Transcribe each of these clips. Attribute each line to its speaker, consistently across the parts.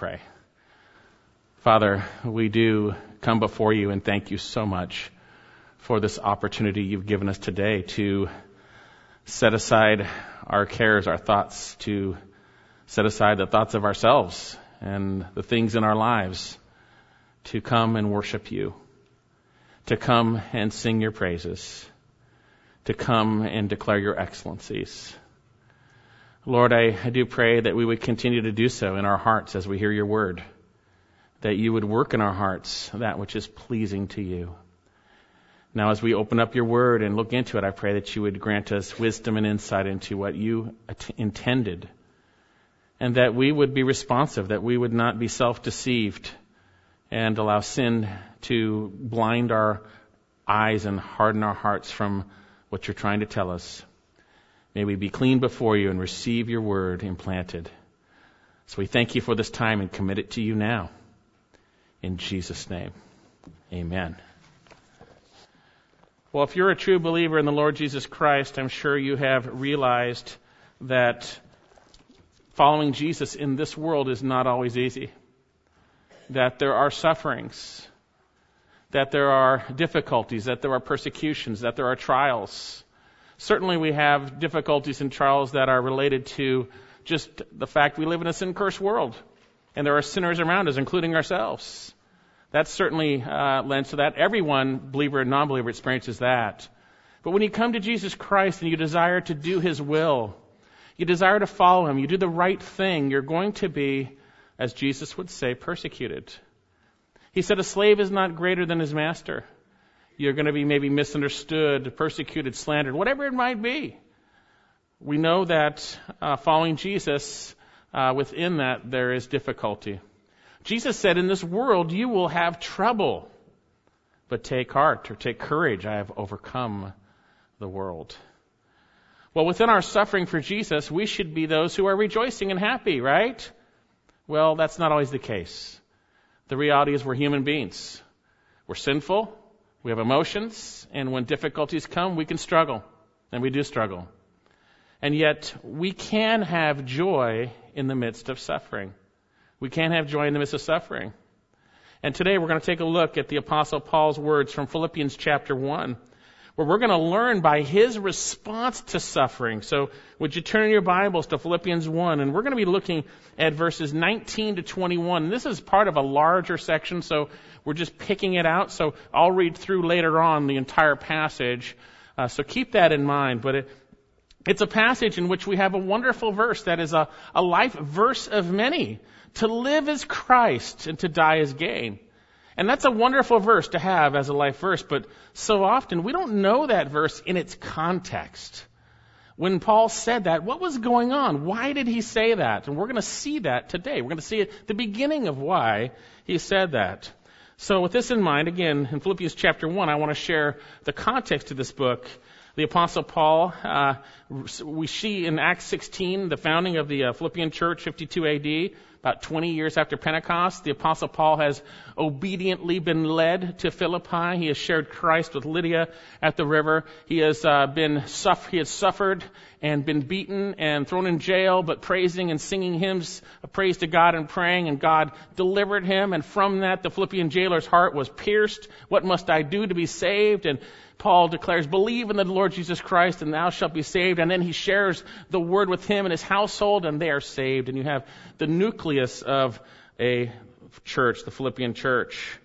Speaker 1: pray. Father, we do come before you and thank you so much for this opportunity you've given us today to set aside our cares, our thoughts, to set aside the thoughts of ourselves and the things in our lives, to come and worship you, to come and sing your praises, to come and declare your excellencies. Lord, I, I do pray that we would continue to do so in our hearts as we hear your word, that you would work in our hearts that which is pleasing to you. Now, as we open up your word and look into it, I pray that you would grant us wisdom and insight into what you intended, and that we would be responsive, that we would not be self deceived and allow sin to blind our eyes and harden our hearts from what you're trying to tell us. May we be clean before you and receive your word implanted. So we thank you for this time and commit it to you now. In Jesus' name, amen. Well, if you're a true believer in the Lord Jesus Christ, I'm sure you have realized that following Jesus in this world is not always easy. That there are sufferings, that there are difficulties, that there are persecutions, that there are trials. Certainly we have difficulties and trials that are related to just the fact we live in a sin cursed world. And there are sinners around us, including ourselves. That certainly uh, lends to that. Everyone, believer and non believer, experiences that. But when you come to Jesus Christ and you desire to do His will, you desire to follow Him, you do the right thing, you're going to be, as Jesus would say, persecuted. He said, A slave is not greater than his master. You're going to be maybe misunderstood, persecuted, slandered, whatever it might be. We know that uh, following Jesus, uh, within that, there is difficulty. Jesus said, In this world you will have trouble, but take heart or take courage. I have overcome the world. Well, within our suffering for Jesus, we should be those who are rejoicing and happy, right? Well, that's not always the case. The reality is we're human beings. We're sinful. We have emotions. And when difficulties come, we can struggle. And we do struggle. And yet, we can have joy in the midst of suffering. We can't have joy in the midst of suffering. And today we're going to take a look at the Apostle Paul's words from Philippians chapter 1, where we're going to learn by his response to suffering. So would you turn your Bibles to Philippians 1, and we're going to be looking at verses 19 to 21. This is part of a larger section, so we're just picking it out. So I'll read through later on the entire passage. Uh, so keep that in mind. But it, it's a passage in which we have a wonderful verse that is a, a life verse of many. To live is Christ and to die is gain. And that's a wonderful verse to have as a life verse, but so often we don't know that verse in its context. When Paul said that, what was going on? Why did he say that? And we're going to see that today. We're going to see the beginning of why he said that. So with this in mind, again, in Philippians chapter 1, I want to share the context of this book the Apostle Paul, uh, we see in Acts 16, the founding of the uh, Philippian church, 52 AD, about 20 years after Pentecost, the Apostle Paul has obediently been led to Philippi. He has shared Christ with Lydia at the river. He has uh, been suff- he has suffered and been beaten and thrown in jail, but praising and singing hymns of praise to God and praying, and God delivered him. And from that, the Philippian jailer's heart was pierced. What must I do to be saved? And Paul declares, believe in the Lord Jesus Christ and thou shalt be saved. And then he shares the word with him and his household and they are saved. And you have the nucleus of a church, the Philippian church.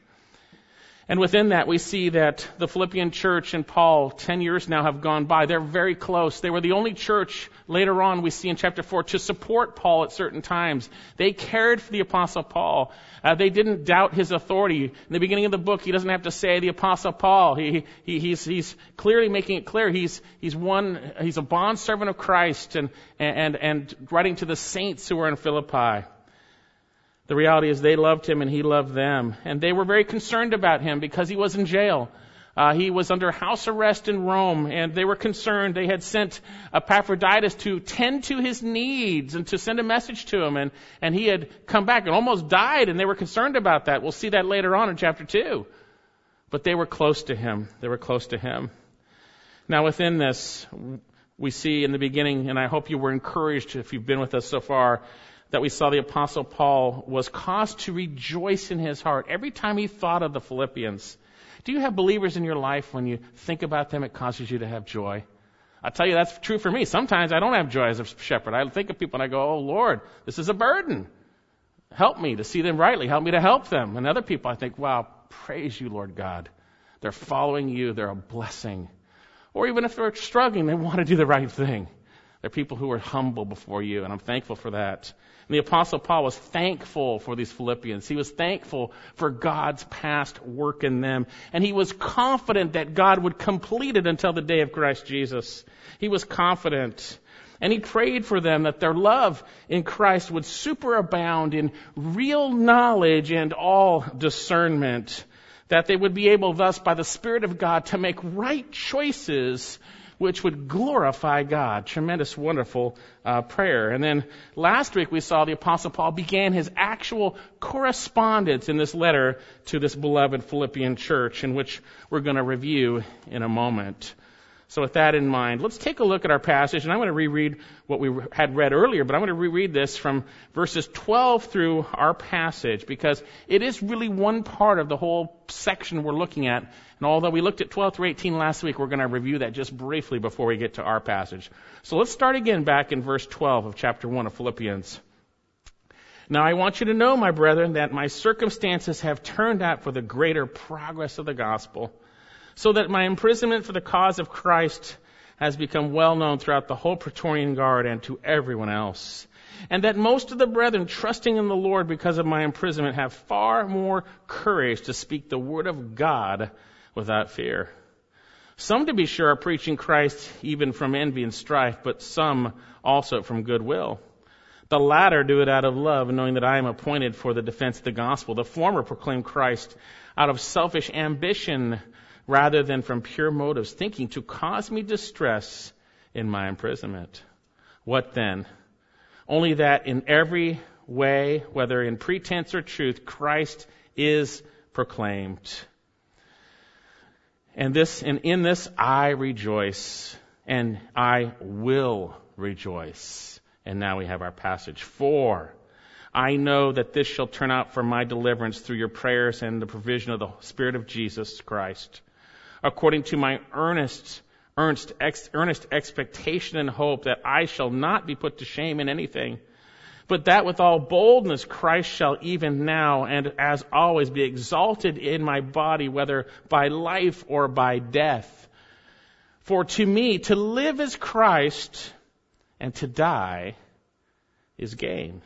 Speaker 1: And within that, we see that the Philippian church and Paul, 10 years now have gone by. They're very close. They were the only church later on we see in chapter 4 to support Paul at certain times. They cared for the apostle Paul. Uh, they didn't doubt his authority. In the beginning of the book, he doesn't have to say the apostle Paul. He, he, he's, he's clearly making it clear he's, he's one, he's a bond servant of Christ and, and, and writing to the saints who are in Philippi. The reality is they loved him and he loved them. And they were very concerned about him because he was in jail. Uh, he was under house arrest in Rome, and they were concerned. They had sent Epaphroditus to tend to his needs and to send a message to him, and, and he had come back and almost died, and they were concerned about that. We'll see that later on in chapter 2. But they were close to him. They were close to him. Now, within this, we see in the beginning, and I hope you were encouraged if you've been with us so far, that we saw the apostle Paul was caused to rejoice in his heart every time he thought of the Philippians. Do you have believers in your life when you think about them, it causes you to have joy? I tell you, that's true for me. Sometimes I don't have joy as a shepherd. I think of people and I go, oh Lord, this is a burden. Help me to see them rightly. Help me to help them. And other people, I think, wow, praise you, Lord God. They're following you. They're a blessing. Or even if they're struggling, they want to do the right thing. They're people who are humble before you, and I'm thankful for that. And the Apostle Paul was thankful for these Philippians. He was thankful for God's past work in them. And he was confident that God would complete it until the day of Christ Jesus. He was confident. And he prayed for them that their love in Christ would superabound in real knowledge and all discernment. That they would be able thus by the Spirit of God to make right choices which would glorify God. Tremendous, wonderful uh, prayer. And then last week we saw the Apostle Paul began his actual correspondence in this letter to this beloved Philippian church, in which we're going to review in a moment. So with that in mind, let's take a look at our passage, and I'm going to reread what we had read earlier, but I'm going to reread this from verses 12 through our passage, because it is really one part of the whole section we're looking at. And although we looked at 12 through 18 last week, we're going to review that just briefly before we get to our passage. So let's start again back in verse 12 of chapter 1 of Philippians. Now I want you to know, my brethren, that my circumstances have turned out for the greater progress of the gospel so that my imprisonment for the cause of Christ has become well known throughout the whole Praetorian Guard and to everyone else. And that most of the brethren, trusting in the Lord because of my imprisonment, have far more courage to speak the word of God without fear. Some, to be sure, are preaching Christ even from envy and strife, but some also from goodwill. The latter do it out of love, knowing that I am appointed for the defense of the gospel. The former proclaim Christ out of selfish ambition rather than from pure motives, thinking to cause me distress in my imprisonment. What then? Only that in every way, whether in pretense or truth, Christ is proclaimed. And this, and in this I rejoice, and I will rejoice. And now we have our passage. For I know that this shall turn out for my deliverance through your prayers and the provision of the Spirit of Jesus Christ according to my earnest, earnest, ex, earnest expectation and hope that I shall not be put to shame in anything, but that with all boldness Christ shall even now and as always be exalted in my body, whether by life or by death. For to me, to live is Christ, and to die is gain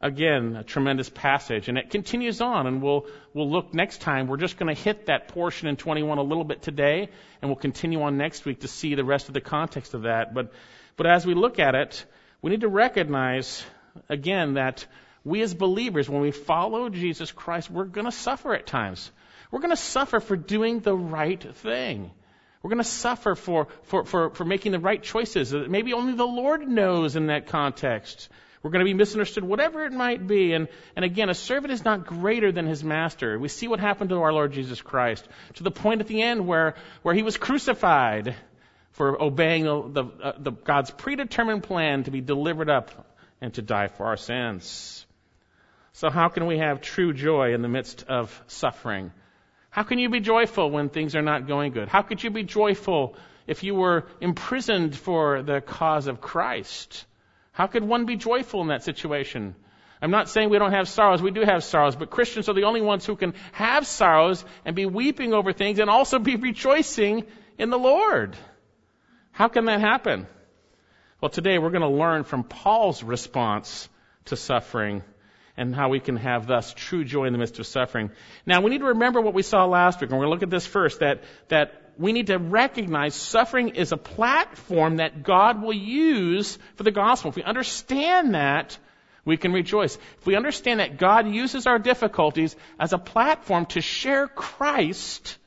Speaker 1: again, a tremendous passage. And it continues on, and we'll, we'll look next time. We're just going to hit that portion in 21 a little bit today, and we'll continue on next week to see the rest of the context of that. But, but as we look at it, we need to recognize, again, that we as believers, when we follow Jesus Christ, we're going to suffer at times. We're going to suffer for doing the right thing. We're going to suffer for, for, for, for making the right choices maybe only the Lord knows in that context. We're going to be misunderstood, whatever it might be. And, and again, a servant is not greater than his master. We see what happened to our Lord Jesus Christ to the point at the end where, where he was crucified for obeying the, the, uh, the God's predetermined plan to be delivered up and to die for our sins. So how can we have true joy in the midst of suffering? How can you be joyful when things are not going good? How could you be joyful if you were imprisoned for the cause of Christ? How could one be joyful in that situation? I'm not saying we don't have sorrows. We do have sorrows, but Christians are the only ones who can have sorrows and be weeping over things and also be rejoicing in the Lord. How can that happen? Well, today we're going to learn from Paul's response to suffering and how we can have thus true joy in the midst of suffering. Now, we need to remember what we saw last week, and we're going to look at this first, that, that we need to recognize suffering is a platform that God will use for the gospel. If we understand that, we can rejoice. If we understand that God uses our difficulties as a platform to share Christ,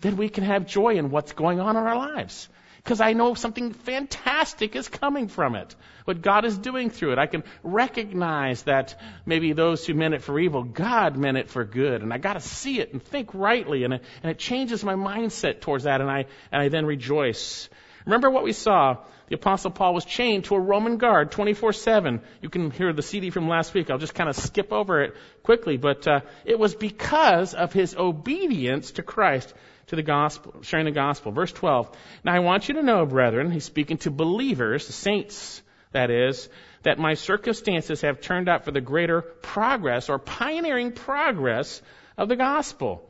Speaker 1: then we can have joy in what's going on in our lives because I know something fantastic is coming from it. What God is doing through it. I can recognize that maybe those who meant it for evil, God meant it for good. And I got to see it and think rightly. And it, and it changes my mindset towards that. And I, and I then rejoice. Remember what we saw. The apostle Paul was chained to a Roman guard 24-7. You can hear the CD from last week. I'll just kind of skip over it quickly, but uh, it was because of his obedience to Christ, to the gospel, sharing the gospel. Verse 12. Now I want you to know, brethren, he's speaking to believers, the saints, that is, that my circumstances have turned out for the greater progress or pioneering progress of the gospel.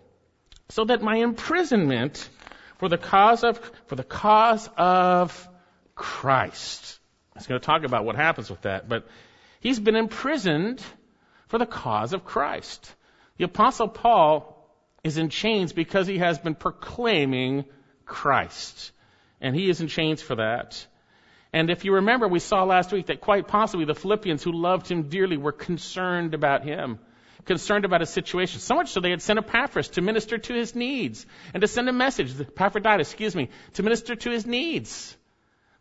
Speaker 1: So that my imprisonment for the cause of, for the cause of Christ. Was going to talk about what happens with that, but he's been imprisoned for the cause of Christ. The apostle Paul is in chains because he has been proclaiming Christ. And he is in chains for that. And if you remember, we saw last week that quite possibly the Philippians who loved him dearly were concerned about him concerned about his situation. So much so they had sent Epaphras to minister to his needs and to send a message, Epaphroditus, excuse me, to minister to his needs.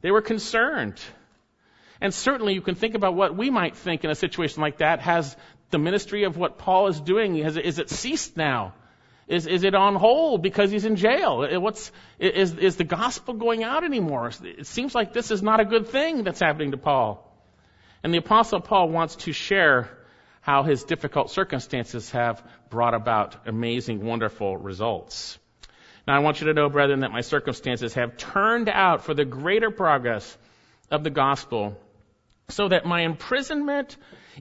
Speaker 1: They were concerned. And certainly you can think about what we might think in a situation like that. Has the ministry of what Paul is doing, has, is it ceased now? Is, is it on hold because he's in jail? What's, is, is the gospel going out anymore? It seems like this is not a good thing that's happening to Paul. And the apostle Paul wants to share how his difficult circumstances have brought about amazing, wonderful results. Now I want you to know, brethren, that my circumstances have turned out for the greater progress of the gospel, so that my imprisonment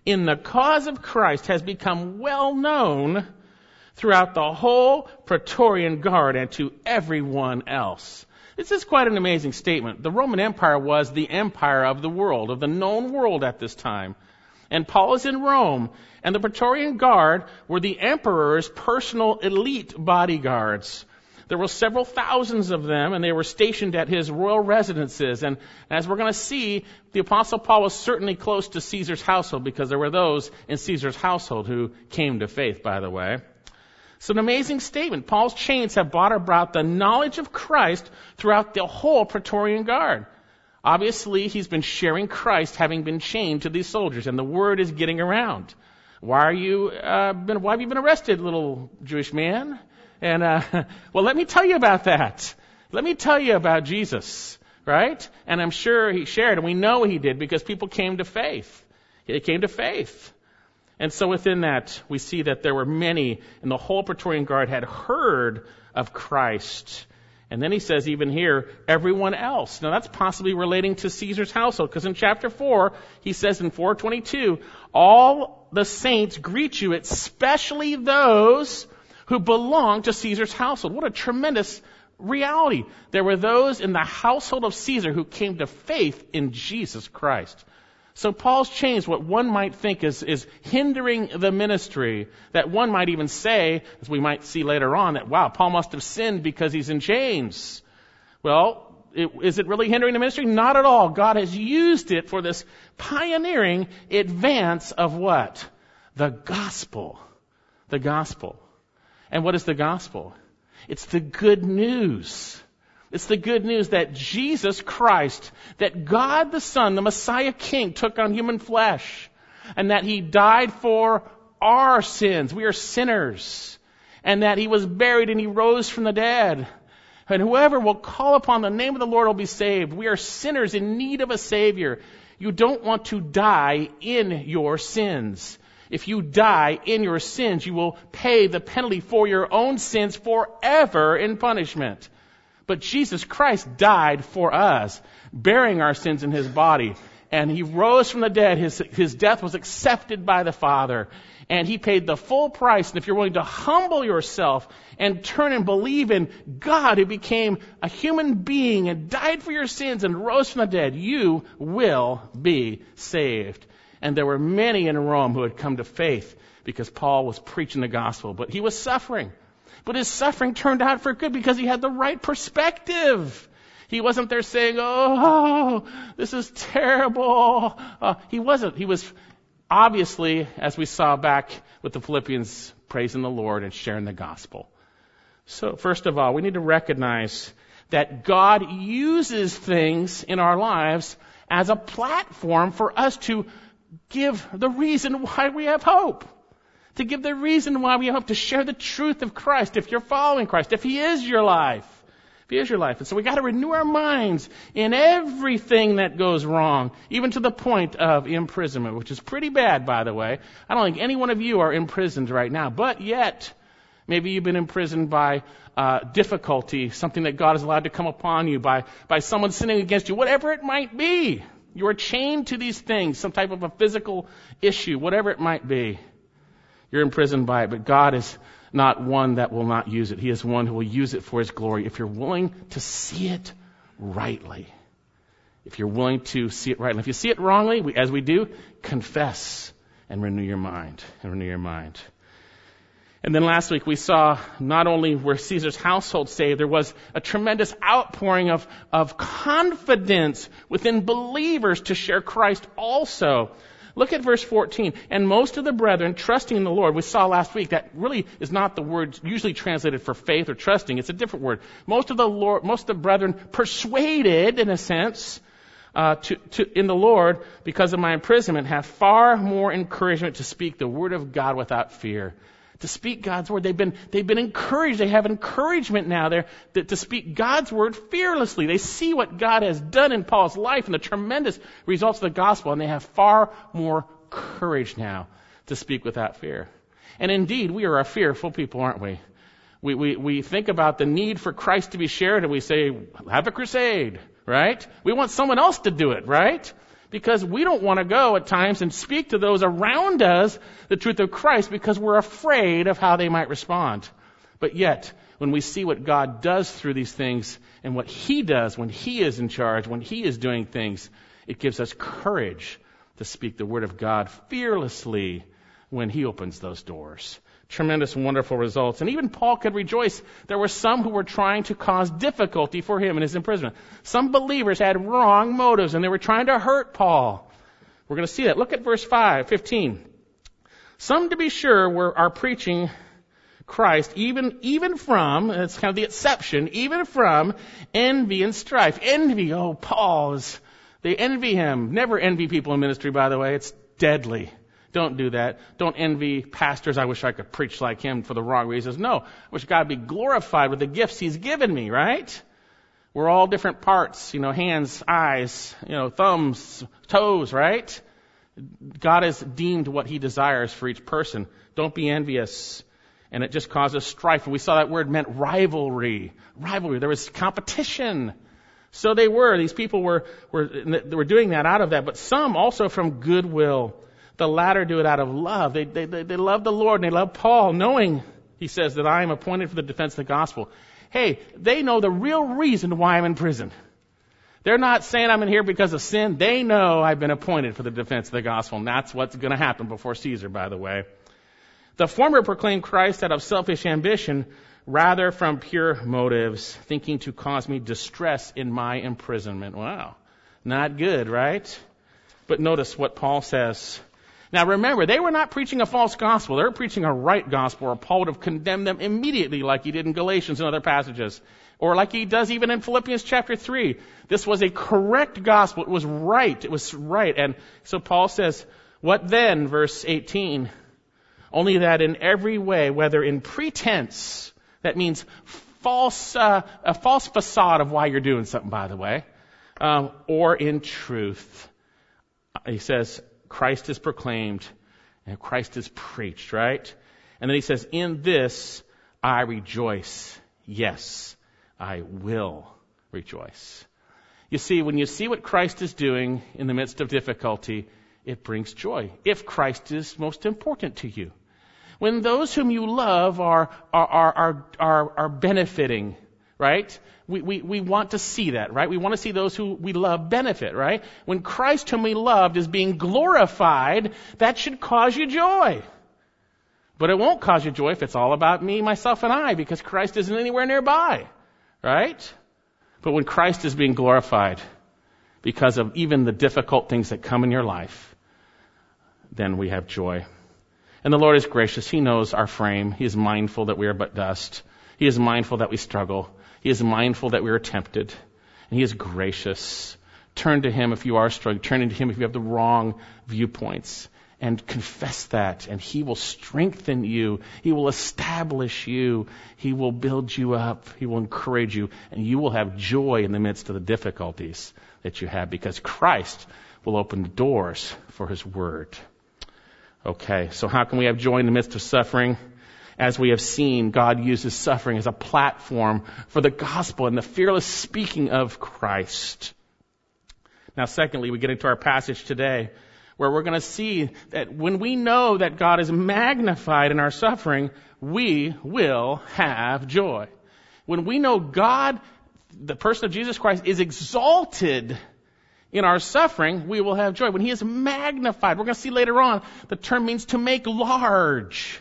Speaker 1: in the cause of Christ has become well known throughout the whole Praetorian Guard and to everyone else. This is quite an amazing statement. The Roman Empire was the empire of the world, of the known world at this time. And Paul is in Rome, and the Praetorian Guard were the emperor's personal elite bodyguards. There were several thousands of them, and they were stationed at his royal residences. And as we're going to see, the Apostle Paul was certainly close to Caesar's household because there were those in Caesar's household who came to faith, by the way. It's an amazing statement. Paul's chains have brought about the knowledge of Christ throughout the whole Praetorian Guard. Obviously, he's been sharing Christ having been chained to these soldiers, and the word is getting around. Why are you uh, been? Why have you been arrested, little Jewish man? And uh, well, let me tell you about that. Let me tell you about Jesus, right? And I'm sure he shared, and we know he did because people came to faith. They came to faith. And so within that, we see that there were many, and the whole Praetorian Guard had heard of Christ and then he says, even here, everyone else. Now that's possibly relating to Caesar's household, because in chapter 4, he says in 422, all the saints greet you, especially those who belong to Caesar's household. What a tremendous reality. There were those in the household of Caesar who came to faith in Jesus Christ. So Paul's chains, what one might think is, is hindering the ministry, that one might even say, as we might see later on, that wow, Paul must have sinned because he's in chains. Well, it, is it really hindering the ministry? Not at all. God has used it for this pioneering advance of what? The gospel. The gospel. And what is the gospel? It's the good news it's the good news that Jesus Christ, that God the Son, the Messiah King, took on human flesh, and that He died for our sins. We are sinners. And that He was buried and He rose from the dead. And whoever will call upon the name of the Lord will be saved. We are sinners in need of a Savior. You don't want to die in your sins. If you die in your sins, you will pay the penalty for your own sins forever in punishment. But Jesus Christ died for us, bearing our sins in his body. And he rose from the dead. His, his death was accepted by the Father. And he paid the full price. And if you're willing to humble yourself and turn and believe in God who became a human being and died for your sins and rose from the dead, you will be saved. And there were many in Rome who had come to faith because Paul was preaching the gospel, but he was suffering. But his suffering turned out for good because he had the right perspective. He wasn't there saying, oh, this is terrible. Uh, he wasn't. He was obviously, as we saw back with the Philippians, praising the Lord and sharing the gospel. So, first of all, we need to recognize that God uses things in our lives as a platform for us to give the reason why we have hope to give the reason why we hope, to share the truth of Christ if you're following Christ, if He is your life. If He is your life. And so we got to renew our minds in everything that goes wrong, even to the point of imprisonment, which is pretty bad, by the way. I don't think any one of you are imprisoned right now, but yet, maybe you've been imprisoned by uh, difficulty, something that God has allowed to come upon you, by, by someone sinning against you, whatever it might be. You are chained to these things, some type of a physical issue, whatever it might be. You're imprisoned by it, but God is not one that will not use it. He is one who will use it for His glory if you're willing to see it rightly. If you're willing to see it rightly. If you see it wrongly, we, as we do, confess and renew your mind. And renew your mind. And then last week we saw not only were Caesar's household saved, there was a tremendous outpouring of, of confidence within believers to share Christ also. Look at verse 14. And most of the brethren trusting in the Lord, we saw last week that really is not the word usually translated for faith or trusting. It's a different word. Most of the Lord, most of the brethren persuaded, in a sense, uh, to, to, in the Lord because of my imprisonment have far more encouragement to speak the word of God without fear to speak God's word. They've been, they've been encouraged. They have encouragement now there to, to speak God's word fearlessly. They see what God has done in Paul's life and the tremendous results of the gospel, and they have far more courage now to speak without fear. And indeed, we are a fearful people, aren't we? We, we, we think about the need for Christ to be shared and we say, have a crusade, right? We want someone else to do it, right? Because we don't want to go at times and speak to those around us the truth of Christ because we're afraid of how they might respond. But yet, when we see what God does through these things and what He does when He is in charge, when He is doing things, it gives us courage to speak the Word of God fearlessly when He opens those doors tremendous, wonderful results. And even Paul could rejoice. There were some who were trying to cause difficulty for him in his imprisonment. Some believers had wrong motives and they were trying to hurt Paul. We're going to see that. Look at verse 5, 15. Some, to be sure, were, are preaching Christ, even, even from, it's kind of the exception, even from envy and strife. Envy, oh, Paul's, they envy him. Never envy people in ministry, by the way. It's deadly. Don't do that. Don't envy pastors. I wish I could preach like him for the wrong reasons. No. I wish God be glorified with the gifts he's given me, right? We're all different parts, you know, hands, eyes, you know, thumbs, toes, right? God has deemed what he desires for each person. Don't be envious. And it just causes strife. And we saw that word meant rivalry. Rivalry. There was competition. So they were. These people were, were, were doing that out of that. But some also from goodwill the latter do it out of love. They, they, they, love the Lord and they love Paul, knowing, he says, that I am appointed for the defense of the gospel. Hey, they know the real reason why I'm in prison. They're not saying I'm in here because of sin. They know I've been appointed for the defense of the gospel, and that's what's going to happen before Caesar, by the way. The former proclaimed Christ out of selfish ambition, rather from pure motives, thinking to cause me distress in my imprisonment. Wow. Not good, right? But notice what Paul says now remember, they were not preaching a false gospel. They were preaching a right gospel, or Paul would have condemned them immediately like he did in Galatians and other passages. Or like he does even in Philippians chapter 3. This was a correct gospel. It was right. It was right. And so Paul says, what then, verse 18? Only that in every way, whether in pretense, that means false, uh, a false facade of why you're doing something, by the way, um, or in truth. He says, Christ is proclaimed and Christ is preached, right? And then he says, In this I rejoice. Yes, I will rejoice. You see, when you see what Christ is doing in the midst of difficulty, it brings joy. If Christ is most important to you. When those whom you love are, are, are, are, are benefiting, right? We, we, we want to see that, right? We want to see those who we love benefit, right? When Christ whom we loved is being glorified, that should cause you joy. But it won't cause you joy if it's all about me, myself, and I, because Christ isn't anywhere nearby, right? But when Christ is being glorified because of even the difficult things that come in your life, then we have joy. And the Lord is gracious. He knows our frame. He is mindful that we are but dust. He is mindful that we struggle. He is mindful that we are tempted, and He is gracious. Turn to Him if you are struggling. Turn to Him if you have the wrong viewpoints. and confess that, and He will strengthen you. He will establish you. He will build you up. He will encourage you, and you will have joy in the midst of the difficulties that you have because Christ will open the doors for His Word. Okay, so how can we have joy in the midst of suffering? As we have seen, God uses suffering as a platform for the gospel and the fearless speaking of Christ. Now, secondly, we get into our passage today where we're going to see that when we know that God is magnified in our suffering, we will have joy. When we know God, the person of Jesus Christ, is exalted in our suffering, we will have joy. When He is magnified, we're going to see later on, the term means to make large.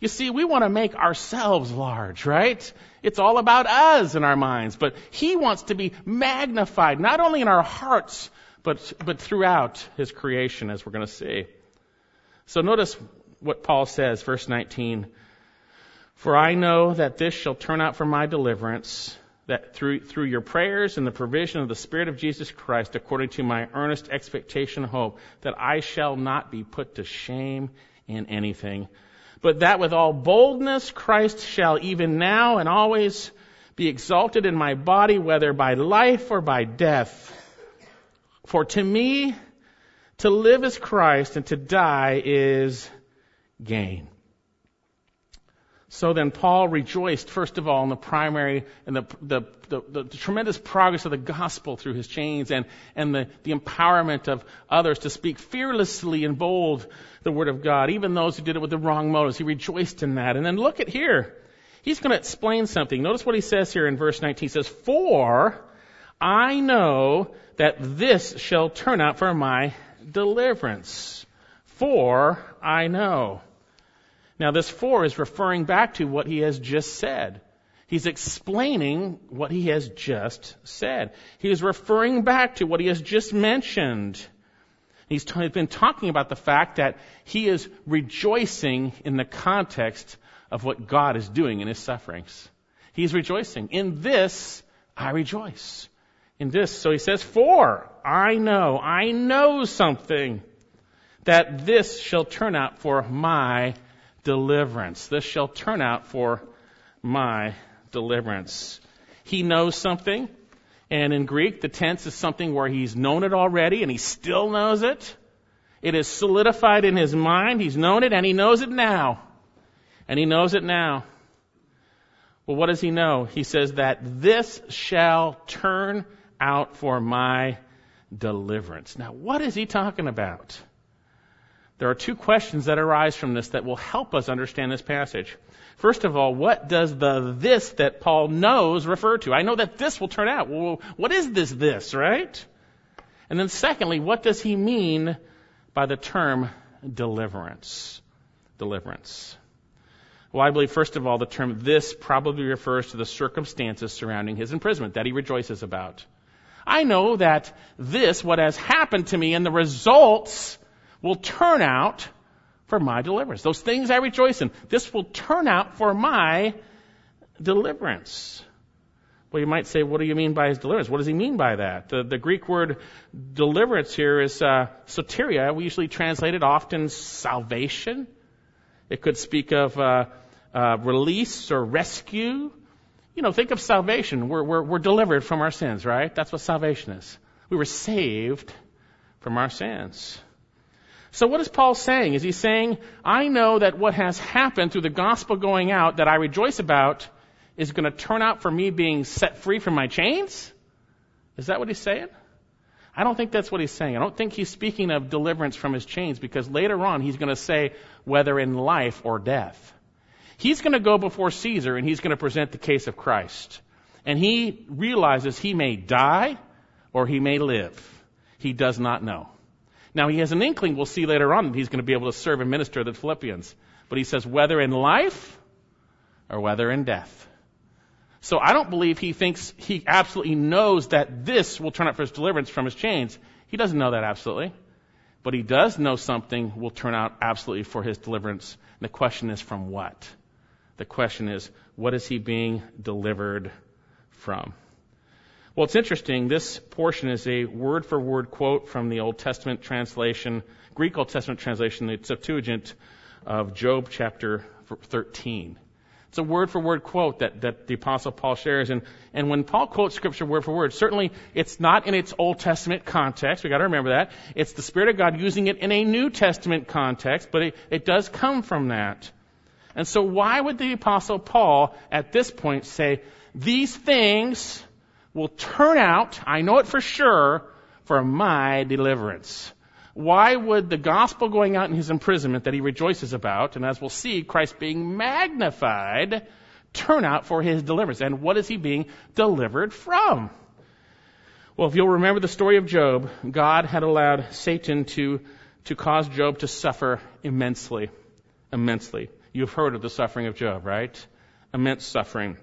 Speaker 1: You see, we want to make ourselves large, right? It's all about us in our minds, but He wants to be magnified, not only in our hearts, but, but throughout his creation, as we're going to see. So notice what Paul says, verse 19. For I know that this shall turn out for my deliverance, that through, through your prayers and the provision of the Spirit of Jesus Christ, according to my earnest expectation and hope, that I shall not be put to shame in anything, but that with all boldness Christ shall even now and always be exalted in my body, whether by life or by death. For to me, to live is Christ and to die is gain. So then Paul rejoiced, first of all, in the primary and the, the, the, the, tremendous progress of the gospel through his chains and, and the, the empowerment of others to speak fearlessly and bold the word of God, even those who did it with the wrong motives. He rejoiced in that. And then look at here. He's going to explain something. Notice what he says here in verse 19. He says, For I know that this shall turn out for my deliverance. For I know. Now, this for is referring back to what he has just said. He's explaining what he has just said. He is referring back to what he has just mentioned. He's t- been talking about the fact that he is rejoicing in the context of what God is doing in his sufferings. He's rejoicing. In this, I rejoice in this. So he says, For I know, I know something that this shall turn out for my deliverance. This shall turn out for my deliverance. He knows something, and in Greek, the tense is something where he's known it already and he still knows it. It is solidified in his mind. He's known it and he knows it now. And he knows it now. Well, what does he know? He says that this shall turn out for my deliverance. Now, what is he talking about? There are two questions that arise from this that will help us understand this passage. First of all, what does the this that Paul knows refer to? I know that this will turn out. Well, what is this this, right? And then secondly, what does he mean by the term deliverance? Deliverance. Well, I believe, first of all, the term this probably refers to the circumstances surrounding his imprisonment that he rejoices about. I know that this, what has happened to me, and the results will turn out for my deliverance. Those things I rejoice in, this will turn out for my deliverance. Well, you might say, what do you mean by his deliverance? What does he mean by that? The, the Greek word deliverance here is uh, soteria. We usually translate it often salvation. It could speak of uh, uh, release or rescue you know, think of salvation. We're, we're, we're delivered from our sins, right? That's what salvation is. We were saved from our sins. So what is Paul saying? Is he saying, I know that what has happened through the gospel going out that I rejoice about is going to turn out for me being set free from my chains? Is that what he's saying? I don't think that's what he's saying. I don't think he's speaking of deliverance from his chains because later on he's going to say whether in life or death. He's going to go before Caesar and he's going to present the case of Christ. And he realizes he may die or he may live. He does not know. Now he has an inkling, we'll see later on, that he's going to be able to serve and minister to the Philippians. But he says whether in life or whether in death. So I don't believe he thinks he absolutely knows that this will turn out for his deliverance from his chains. He doesn't know that absolutely. But he does know something will turn out absolutely for his deliverance. And the question is from what? The question is, what is he being delivered from? Well, it's interesting. This portion is a word for word quote from the Old Testament translation, Greek Old Testament translation, the Septuagint of Job chapter 13. It's a word for word quote that, that the apostle Paul shares. And, and when Paul quotes scripture word for word, certainly it's not in its Old Testament context. We've gotta remember that. It's the Spirit of God using it in a New Testament context, but it, it does come from that. And so why would the apostle Paul at this point say, these things will turn out, I know it for sure, for my deliverance? why would the gospel going out in his imprisonment that he rejoices about, and as we'll see, Christ being magnified, turn out for his deliverance? And what is he being delivered from? Well, if you'll remember the story of Job, God had allowed Satan to, to cause Job to suffer immensely. Immensely. You've heard of the suffering of Job, right? Immense suffering.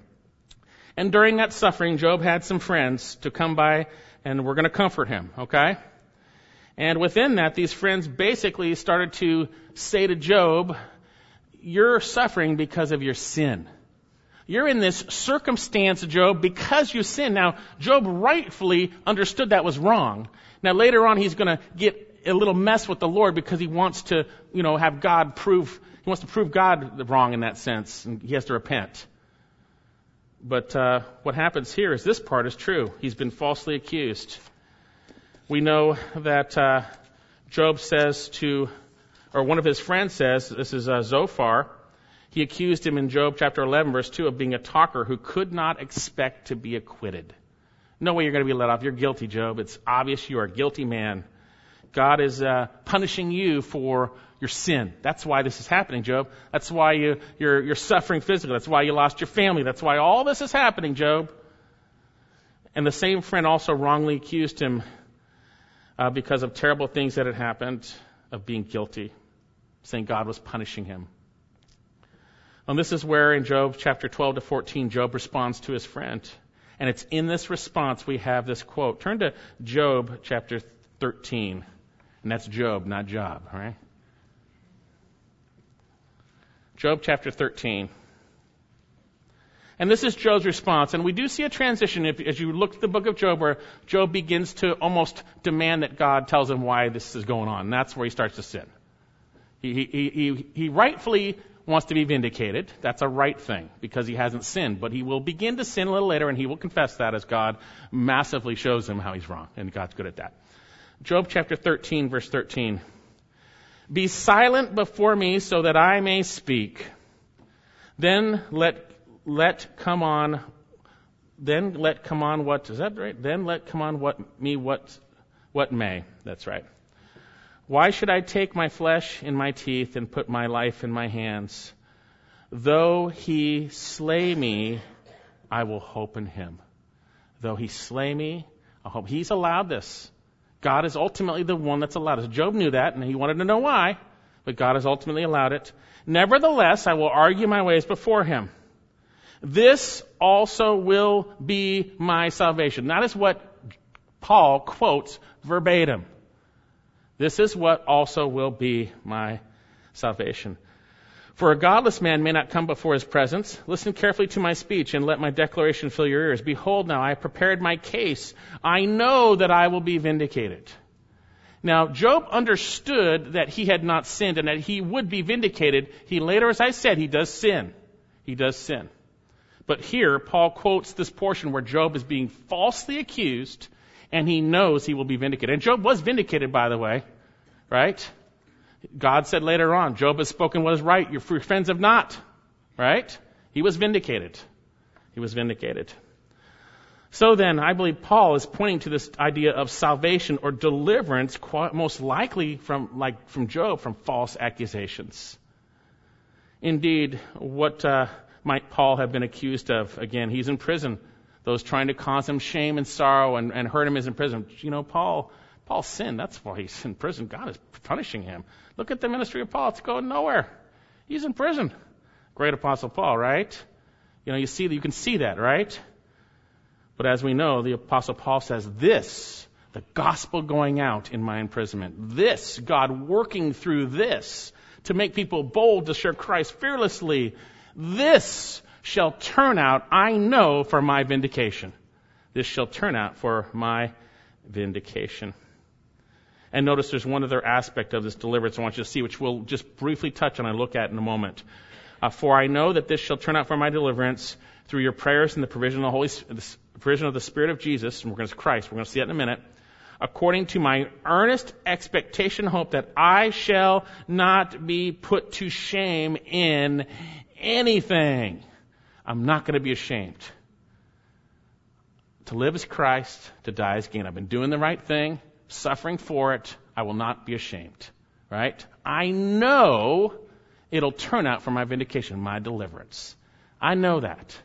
Speaker 1: And during that suffering, Job had some friends to come by and we're going to comfort him, okay? And within that, these friends basically started to say to Job, you're suffering because of your sin. You're in this circumstance, Job, because you sin. Now, Job rightfully understood that was wrong. Now, later on, he's going to get a little mess with the Lord because he wants to, you know, have God prove, he wants to prove God wrong in that sense, and he has to repent. But uh, what happens here is this part is true. He's been falsely accused we know that uh, Job says to, or one of his friends says, this is uh, Zophar, he accused him in Job chapter 11, verse 2, of being a talker who could not expect to be acquitted. No way you're going to be let off. You're guilty, Job. It's obvious you are a guilty man. God is uh, punishing you for your sin. That's why this is happening, Job. That's why you, you're, you're suffering physically. That's why you lost your family. That's why all this is happening, Job. And the same friend also wrongly accused him uh, because of terrible things that had happened, of being guilty, saying God was punishing him. And this is where in Job chapter 12 to 14, Job responds to his friend. And it's in this response we have this quote. Turn to Job chapter 13. And that's Job, not Job, right? Job chapter 13. And this is Job's response. And we do see a transition if, as you look at the book of Job where Job begins to almost demand that God tells him why this is going on. And that's where he starts to sin. He, he, he, he rightfully wants to be vindicated. That's a right thing because he hasn't sinned. But he will begin to sin a little later and he will confess that as God massively shows him how he's wrong. And God's good at that. Job chapter 13 verse 13. Be silent before me so that I may speak. Then let let come on, then let come on what, is that right? Then let come on what me what, what may. That's right. Why should I take my flesh in my teeth and put my life in my hands? Though he slay me, I will hope in him. Though he slay me, I hope. He's allowed this. God is ultimately the one that's allowed it. Job knew that, and he wanted to know why, but God has ultimately allowed it. Nevertheless, I will argue my ways before him. This also will be my salvation. That is what Paul quotes verbatim. This is what also will be my salvation. For a godless man may not come before his presence. Listen carefully to my speech and let my declaration fill your ears. Behold, now I have prepared my case. I know that I will be vindicated. Now, Job understood that he had not sinned and that he would be vindicated. He later, as I said, he does sin. He does sin. But here, Paul quotes this portion where Job is being falsely accused and he knows he will be vindicated. And Job was vindicated, by the way, right? God said later on, Job has spoken what is right, your friends have not, right? He was vindicated. He was vindicated. So then, I believe Paul is pointing to this idea of salvation or deliverance, most likely from, like, from Job, from false accusations. Indeed, what, uh, might Paul have been accused of? Again, he's in prison. Those trying to cause him shame and sorrow and, and hurt him is in prison. You know, Paul, Paul sinned. That's why he's in prison. God is punishing him. Look at the ministry of Paul. It's going nowhere. He's in prison. Great apostle Paul, right? You know, you see that, you can see that, right? But as we know, the apostle Paul says this, the gospel going out in my imprisonment, this, God working through this to make people bold to share Christ fearlessly this shall turn out, I know, for my vindication. this shall turn out for my vindication. And notice there's one other aspect of this deliverance I want you to see, which we'll just briefly touch on and look at in a moment. Uh, for I know that this shall turn out for my deliverance through your prayers and the provision of the Holy, the provision of the Spirit of Jesus, and we're going to Christ. We're going to see that in a minute. According to my earnest expectation, hope that I shall not be put to shame in anything. I'm not going to be ashamed. To live as Christ, to die as gain. I've been doing the right thing, suffering for it. I will not be ashamed. Right? I know it'll turn out for my vindication, my deliverance. I know that.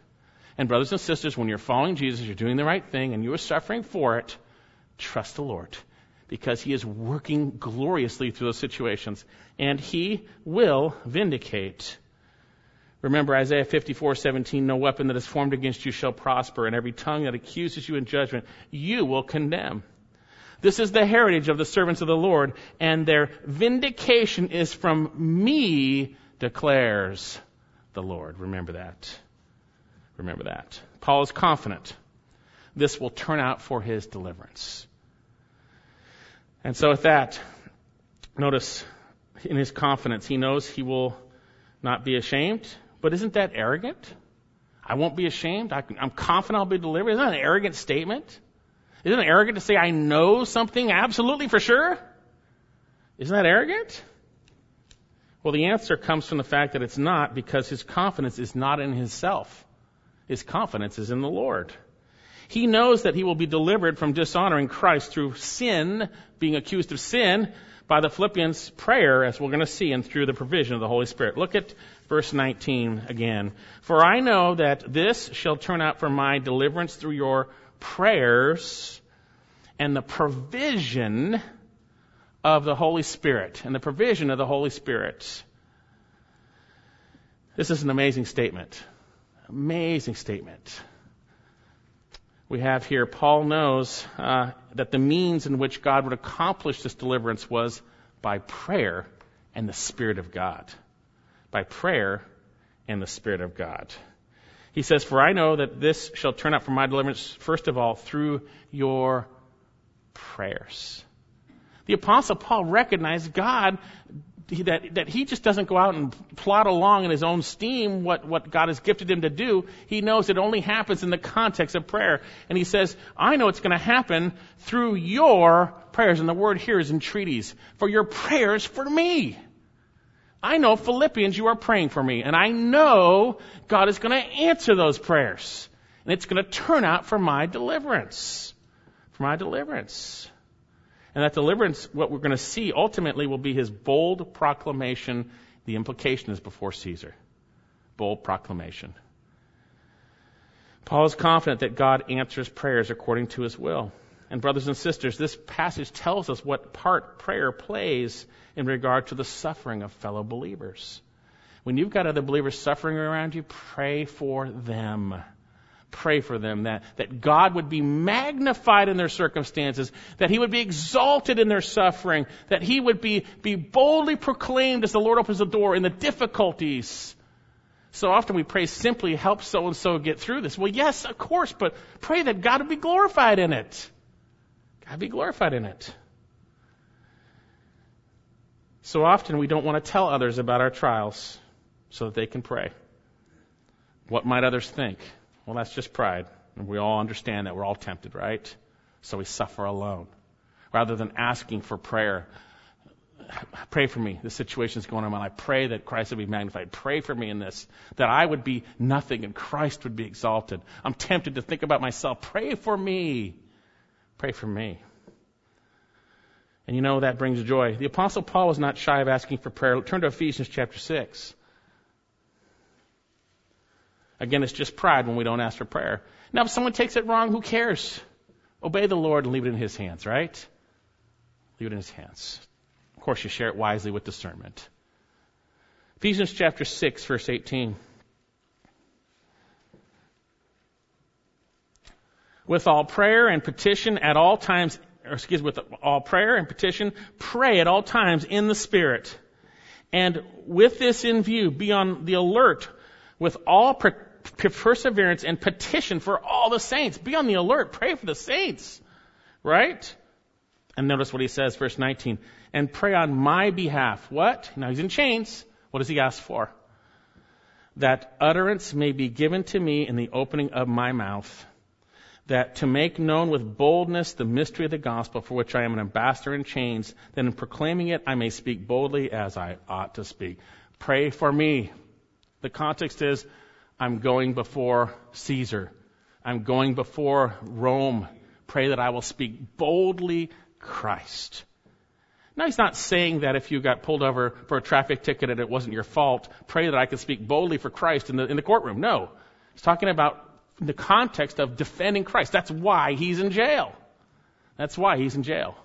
Speaker 1: And brothers and sisters, when you're following Jesus, you're doing the right thing and you are suffering for it, trust the Lord. Because he is working gloriously through those situations. And he will vindicate. Remember Isaiah 54:17, no weapon that is formed against you shall prosper, and every tongue that accuses you in judgment, you will condemn. This is the heritage of the servants of the Lord, and their vindication is from me, declares the Lord. Remember that. Remember that. Paul is confident this will turn out for his deliverance. And so with that, notice in his confidence, he knows he will not be ashamed. But isn't that arrogant? I won't be ashamed. I, am confident I'll be delivered. Isn't that an arrogant statement? Isn't it arrogant to say I know something absolutely for sure? Isn't that arrogant? Well, the answer comes from the fact that it's not because his confidence is not in himself. His confidence is in the Lord. He knows that he will be delivered from dishonoring Christ through sin, being accused of sin, by the Philippians prayer, as we're going to see, and through the provision of the Holy Spirit. Look at verse 19 again. For I know that this shall turn out for my deliverance through your prayers and the provision of the Holy Spirit. And the provision of the Holy Spirit. This is an amazing statement. Amazing statement. We have here, Paul knows uh, that the means in which God would accomplish this deliverance was by prayer and the Spirit of God. By prayer and the Spirit of God. He says, For I know that this shall turn out for my deliverance, first of all, through your prayers. The Apostle Paul recognized God, that, that he just doesn't go out and plot along in his own steam what, what God has gifted him to do. He knows it only happens in the context of prayer. And he says, I know it's going to happen through your prayers. And the word here is entreaties. For your prayers for me. I know Philippians, you are praying for me, and I know God is going to answer those prayers. And it's going to turn out for my deliverance. For my deliverance. And that deliverance, what we're going to see ultimately will be his bold proclamation. The implication is before Caesar. Bold proclamation. Paul is confident that God answers prayers according to his will. And brothers and sisters, this passage tells us what part prayer plays in regard to the suffering of fellow believers. When you've got other believers suffering around you, pray for them. Pray for them that, that God would be magnified in their circumstances, that He would be exalted in their suffering, that He would be, be boldly proclaimed as the Lord opens the door in the difficulties. So often we pray simply, help so and so get through this. Well, yes, of course, but pray that God would be glorified in it. God be glorified in it. So often we don't want to tell others about our trials so that they can pray. What might others think? Well, that's just pride. And we all understand that we're all tempted, right? So we suffer alone. Rather than asking for prayer, pray for me. The situation's going on. I pray that Christ would be magnified. Pray for me in this, that I would be nothing and Christ would be exalted. I'm tempted to think about myself. Pray for me. Pray for me. And you know that brings joy. The Apostle Paul was not shy of asking for prayer. Turn to Ephesians chapter 6. Again, it's just pride when we don't ask for prayer. Now, if someone takes it wrong, who cares? Obey the Lord and leave it in His hands, right? Leave it in His hands. Of course, you share it wisely with discernment. Ephesians chapter 6, verse 18. With all prayer and petition at all times, or excuse me, with all prayer and petition, pray at all times in the Spirit. And with this in view, be on the alert with all perseverance and petition for all the saints. Be on the alert. Pray for the saints. Right? And notice what he says, verse 19. And pray on my behalf. What? Now he's in chains. What does he ask for? That utterance may be given to me in the opening of my mouth that to make known with boldness the mystery of the gospel for which I am an ambassador in chains, that in proclaiming it I may speak boldly as I ought to speak. Pray for me. The context is I'm going before Caesar. I'm going before Rome. Pray that I will speak boldly Christ. Now he's not saying that if you got pulled over for a traffic ticket and it wasn't your fault, pray that I can speak boldly for Christ in the, in the courtroom. No. He's talking about in the context of defending Christ. That's why he's in jail. That's why he's in jail.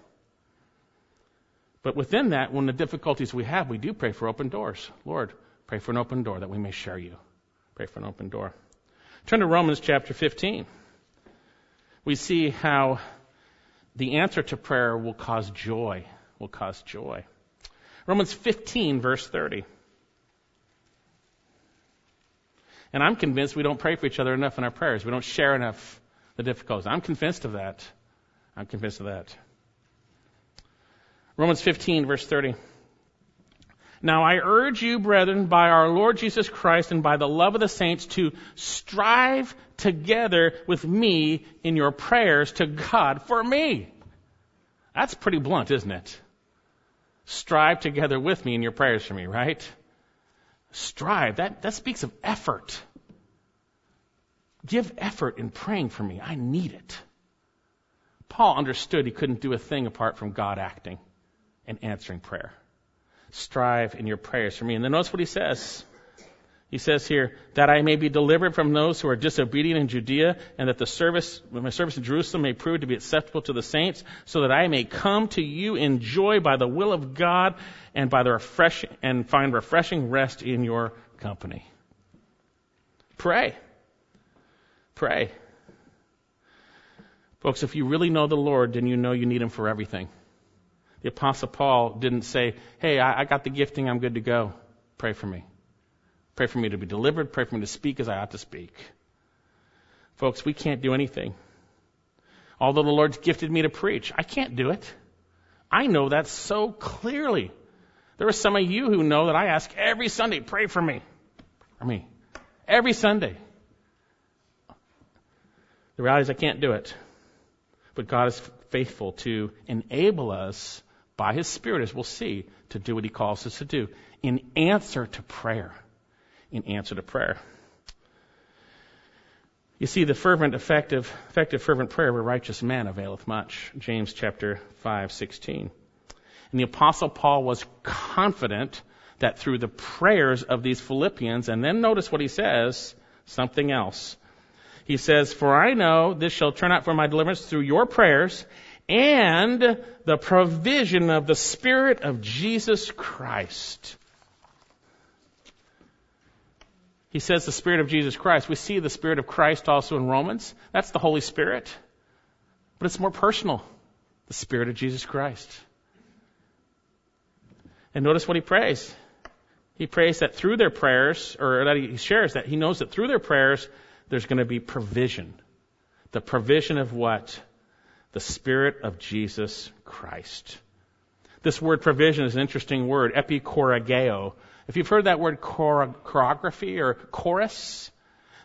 Speaker 1: But within that, when the difficulties we have, we do pray for open doors. Lord, pray for an open door that we may share you. Pray for an open door. Turn to Romans chapter 15. We see how the answer to prayer will cause joy, will cause joy. Romans 15, verse 30. And I'm convinced we don't pray for each other enough in our prayers. We don't share enough the difficulties. I'm convinced of that. I'm convinced of that. Romans 15, verse 30. Now I urge you, brethren, by our Lord Jesus Christ and by the love of the saints, to strive together with me in your prayers to God for me. That's pretty blunt, isn't it? Strive together with me in your prayers for me, right? Strive. That, that speaks of effort. Give effort in praying for me. I need it. Paul understood he couldn't do a thing apart from God acting and answering prayer. Strive in your prayers for me. And then notice what he says. He says here, that I may be delivered from those who are disobedient in Judea, and that the service, my service in Jerusalem may prove to be acceptable to the saints, so that I may come to you in joy by the will of God, and by the refreshing, and find refreshing rest in your company. Pray. Pray. Folks, if you really know the Lord, then you know you need Him for everything. The Apostle Paul didn't say, Hey, I, I got the gifting, I'm good to go. Pray for me. Pray for me to be delivered. Pray for me to speak as I ought to speak. Folks, we can't do anything. Although the Lord's gifted me to preach, I can't do it. I know that so clearly. There are some of you who know that I ask every Sunday, pray for me. For me. Every Sunday. The reality is I can't do it. But God is faithful to enable us by His Spirit, as we'll see, to do what He calls us to do in answer to prayer in answer to prayer. You see, the fervent, effective, effective, fervent prayer of a righteous man availeth much. James chapter 5, 16. And the apostle Paul was confident that through the prayers of these Philippians, and then notice what he says, something else. He says, For I know this shall turn out for my deliverance through your prayers and the provision of the Spirit of Jesus Christ. He says the Spirit of Jesus Christ. We see the Spirit of Christ also in Romans. That's the Holy Spirit. But it's more personal. The Spirit of Jesus Christ. And notice what he prays. He prays that through their prayers, or that he shares that he knows that through their prayers, there's going to be provision. The provision of what? The Spirit of Jesus Christ. This word provision is an interesting word, epikorageo, if you've heard that word choreography or chorus,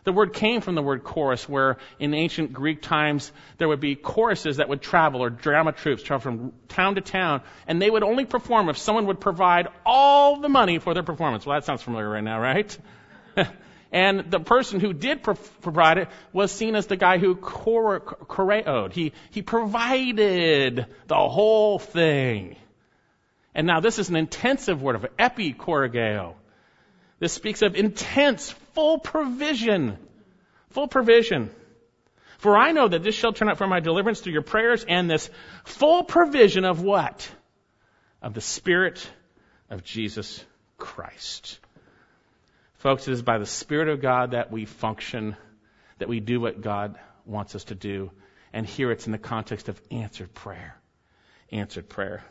Speaker 1: the word came from the word chorus, where in ancient Greek times there would be choruses that would travel, or drama troupes travel from town to town, and they would only perform if someone would provide all the money for their performance. Well, that sounds familiar right now, right? and the person who did pro- provide it was seen as the guy who choreoed. He, he provided the whole thing. And now this is an intensive word of epikorageo. This speaks of intense, full provision. Full provision. For I know that this shall turn out for my deliverance through your prayers and this full provision of what? Of the Spirit of Jesus Christ. Folks, it is by the Spirit of God that we function, that we do what God wants us to do. And here it's in the context of answered prayer. Answered prayer.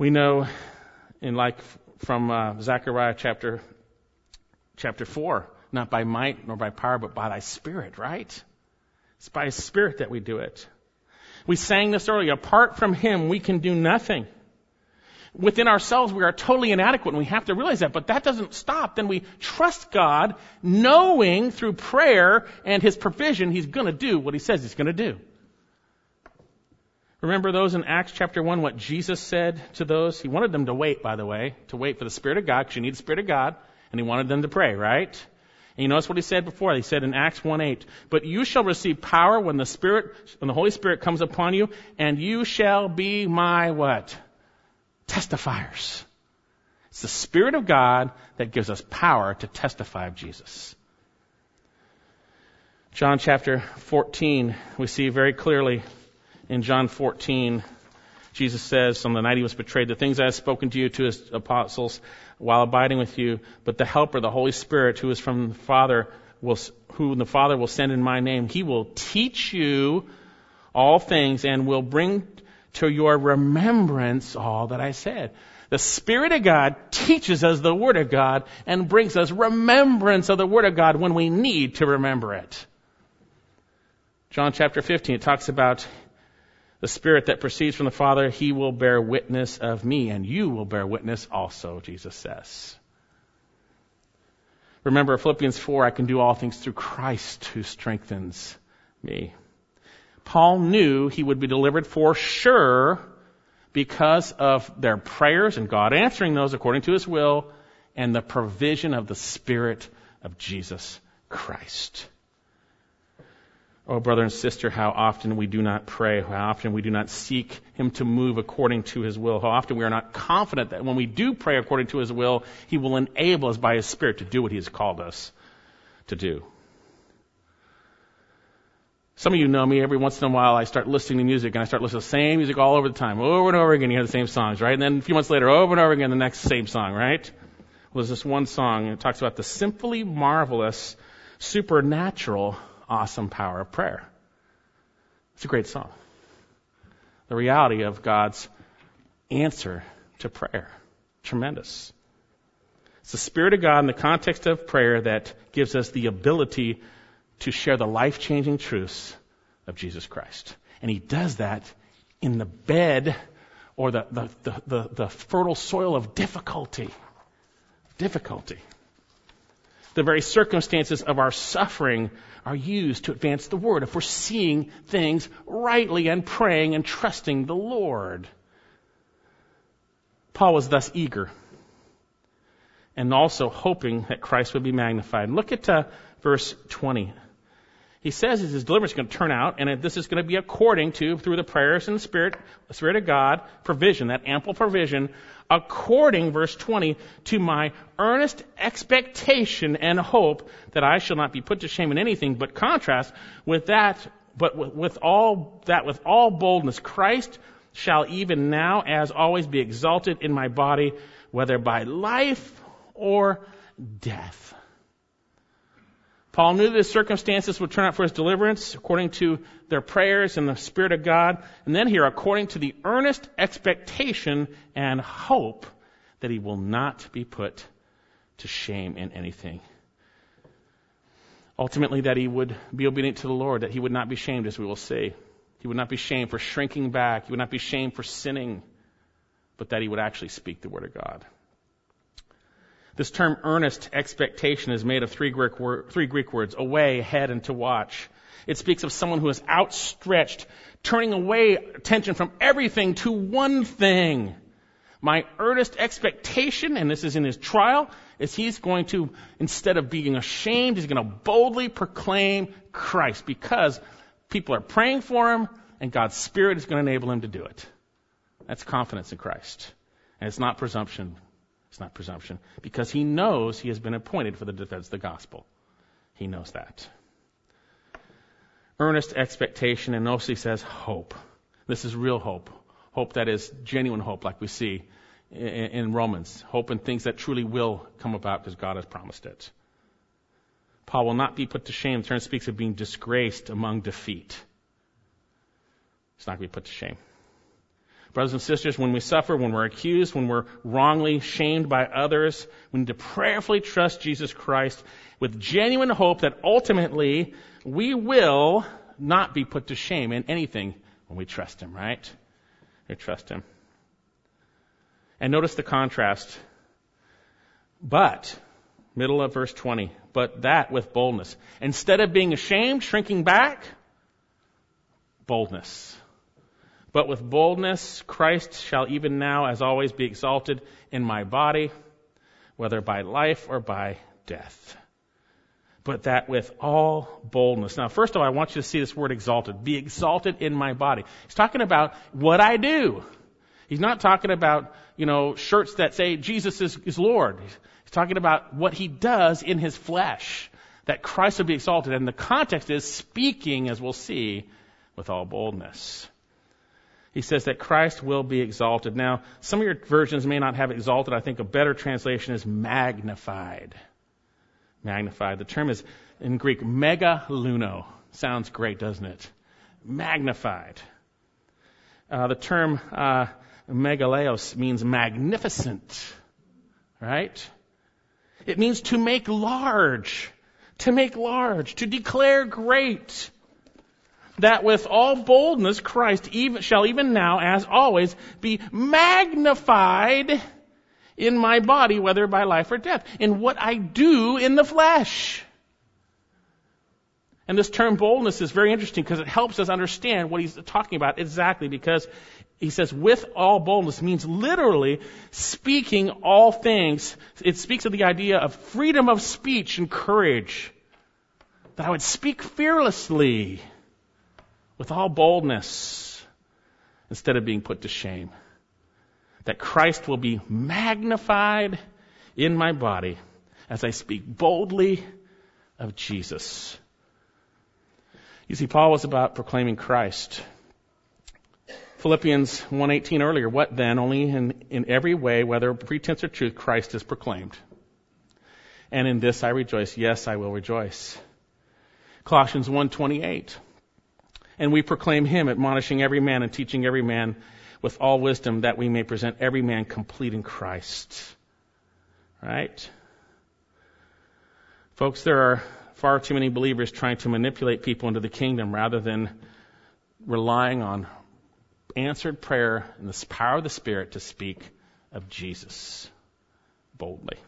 Speaker 1: We know, in like from uh, Zechariah chapter chapter four, not by might nor by power, but by thy spirit, right? It's by his spirit that we do it. We sang this earlier. Apart from him, we can do nothing. Within ourselves, we are totally inadequate, and we have to realize that. But that doesn't stop. Then we trust God, knowing through prayer and his provision, he's going to do what he says he's going to do. Remember those in Acts chapter 1, what Jesus said to those? He wanted them to wait, by the way, to wait for the Spirit of God, because you need the Spirit of God, and he wanted them to pray, right? And you notice what he said before? He said in Acts 1 8, But you shall receive power when the Spirit, when the Holy Spirit comes upon you, and you shall be my what? Testifiers. It's the Spirit of God that gives us power to testify of Jesus. John chapter 14, we see very clearly in John 14, Jesus says, on the night he was betrayed, the things I have spoken to you, to his apostles, while abiding with you, but the Helper, the Holy Spirit, who is from the Father, will, who the Father will send in my name, he will teach you all things and will bring to your remembrance all that I said. The Spirit of God teaches us the Word of God and brings us remembrance of the Word of God when we need to remember it. John chapter 15, it talks about the Spirit that proceeds from the Father, He will bear witness of me, and you will bear witness also, Jesus says. Remember Philippians 4, I can do all things through Christ who strengthens me. Paul knew he would be delivered for sure because of their prayers and God answering those according to his will and the provision of the Spirit of Jesus Christ. Oh, brother and sister, how often we do not pray, how often we do not seek Him to move according to His will, how often we are not confident that when we do pray according to His will, He will enable us by His Spirit to do what He has called us to do. Some of you know me, every once in a while I start listening to music and I start listening to the same music all over the time, over and over again, you hear the same songs, right? And then a few months later, over and over again, the next same song, right? Well, there's this one song, and it talks about the simply marvelous, supernatural awesome power of prayer. It's a great song. The reality of God's answer to prayer. Tremendous. It's the Spirit of God in the context of prayer that gives us the ability to share the life changing truths of Jesus Christ. And He does that in the bed or the, the, the, the, the fertile soil of difficulty. Difficulty. The very circumstances of our suffering are used to advance the word, if we're seeing things rightly and praying and trusting the Lord. Paul was thus eager and also hoping that Christ would be magnified. Look at uh, verse 20. He says his deliverance is going to turn out, and this is going to be according to, through the prayers and the Spirit, the Spirit of God, provision, that ample provision, according, verse 20, to my earnest expectation and hope that I shall not be put to shame in anything, but contrast with that, but with, with all that, with all boldness, Christ shall even now, as always, be exalted in my body, whether by life or death. Paul knew the circumstances would turn out for his deliverance according to their prayers and the Spirit of God. And then here, according to the earnest expectation and hope that he will not be put to shame in anything. Ultimately, that he would be obedient to the Lord, that he would not be shamed, as we will see. He would not be shamed for shrinking back. He would not be shamed for sinning, but that he would actually speak the Word of God. This term earnest expectation is made of three Greek, word, three Greek words, away, ahead, and to watch. It speaks of someone who is outstretched, turning away attention from everything to one thing. My earnest expectation, and this is in his trial, is he's going to, instead of being ashamed, he's going to boldly proclaim Christ because people are praying for him and God's Spirit is going to enable him to do it. That's confidence in Christ. And it's not presumption. It's not presumption because he knows he has been appointed for the defense of the gospel. He knows that. Earnest expectation, and also he says hope. This is real hope. Hope that is genuine hope, like we see in Romans. Hope in things that truly will come about because God has promised it. Paul will not be put to shame. The term speaks of being disgraced among defeat. He's not going to be put to shame. Brothers and sisters, when we suffer, when we're accused, when we're wrongly shamed by others, we need to prayerfully trust Jesus Christ with genuine hope that ultimately we will not be put to shame in anything when we trust Him, right? We trust Him. And notice the contrast. But, middle of verse 20, but that with boldness. Instead of being ashamed, shrinking back, boldness. But with boldness, Christ shall even now, as always, be exalted in my body, whether by life or by death. But that with all boldness. Now, first of all, I want you to see this word exalted. Be exalted in my body. He's talking about what I do. He's not talking about, you know, shirts that say Jesus is, is Lord. He's talking about what he does in his flesh. That Christ would be exalted. And the context is speaking, as we'll see, with all boldness he says that Christ will be exalted. Now, some of your versions may not have exalted. I think a better translation is magnified. Magnified. The term is in Greek megaluno. Sounds great, doesn't it? Magnified. Uh, the term uh, megaleos means magnificent, right? It means to make large, to make large, to declare great that with all boldness Christ even, shall even now, as always, be magnified in my body, whether by life or death, in what I do in the flesh. And this term boldness is very interesting because it helps us understand what he's talking about exactly because he says with all boldness means literally speaking all things. It speaks of the idea of freedom of speech and courage. That I would speak fearlessly with all boldness instead of being put to shame. That Christ will be magnified in my body as I speak boldly of Jesus. You see, Paul was about proclaiming Christ. Philippians 1.18 earlier, what then? Only in, in every way, whether pretense or truth, Christ is proclaimed. And in this I rejoice. Yes, I will rejoice. Colossians 1.28, and we proclaim him, admonishing every man and teaching every man with all wisdom that we may present every man complete in Christ. Right? Folks, there are far too many believers trying to manipulate people into the kingdom rather than relying on answered prayer and the power of the Spirit to speak of Jesus boldly.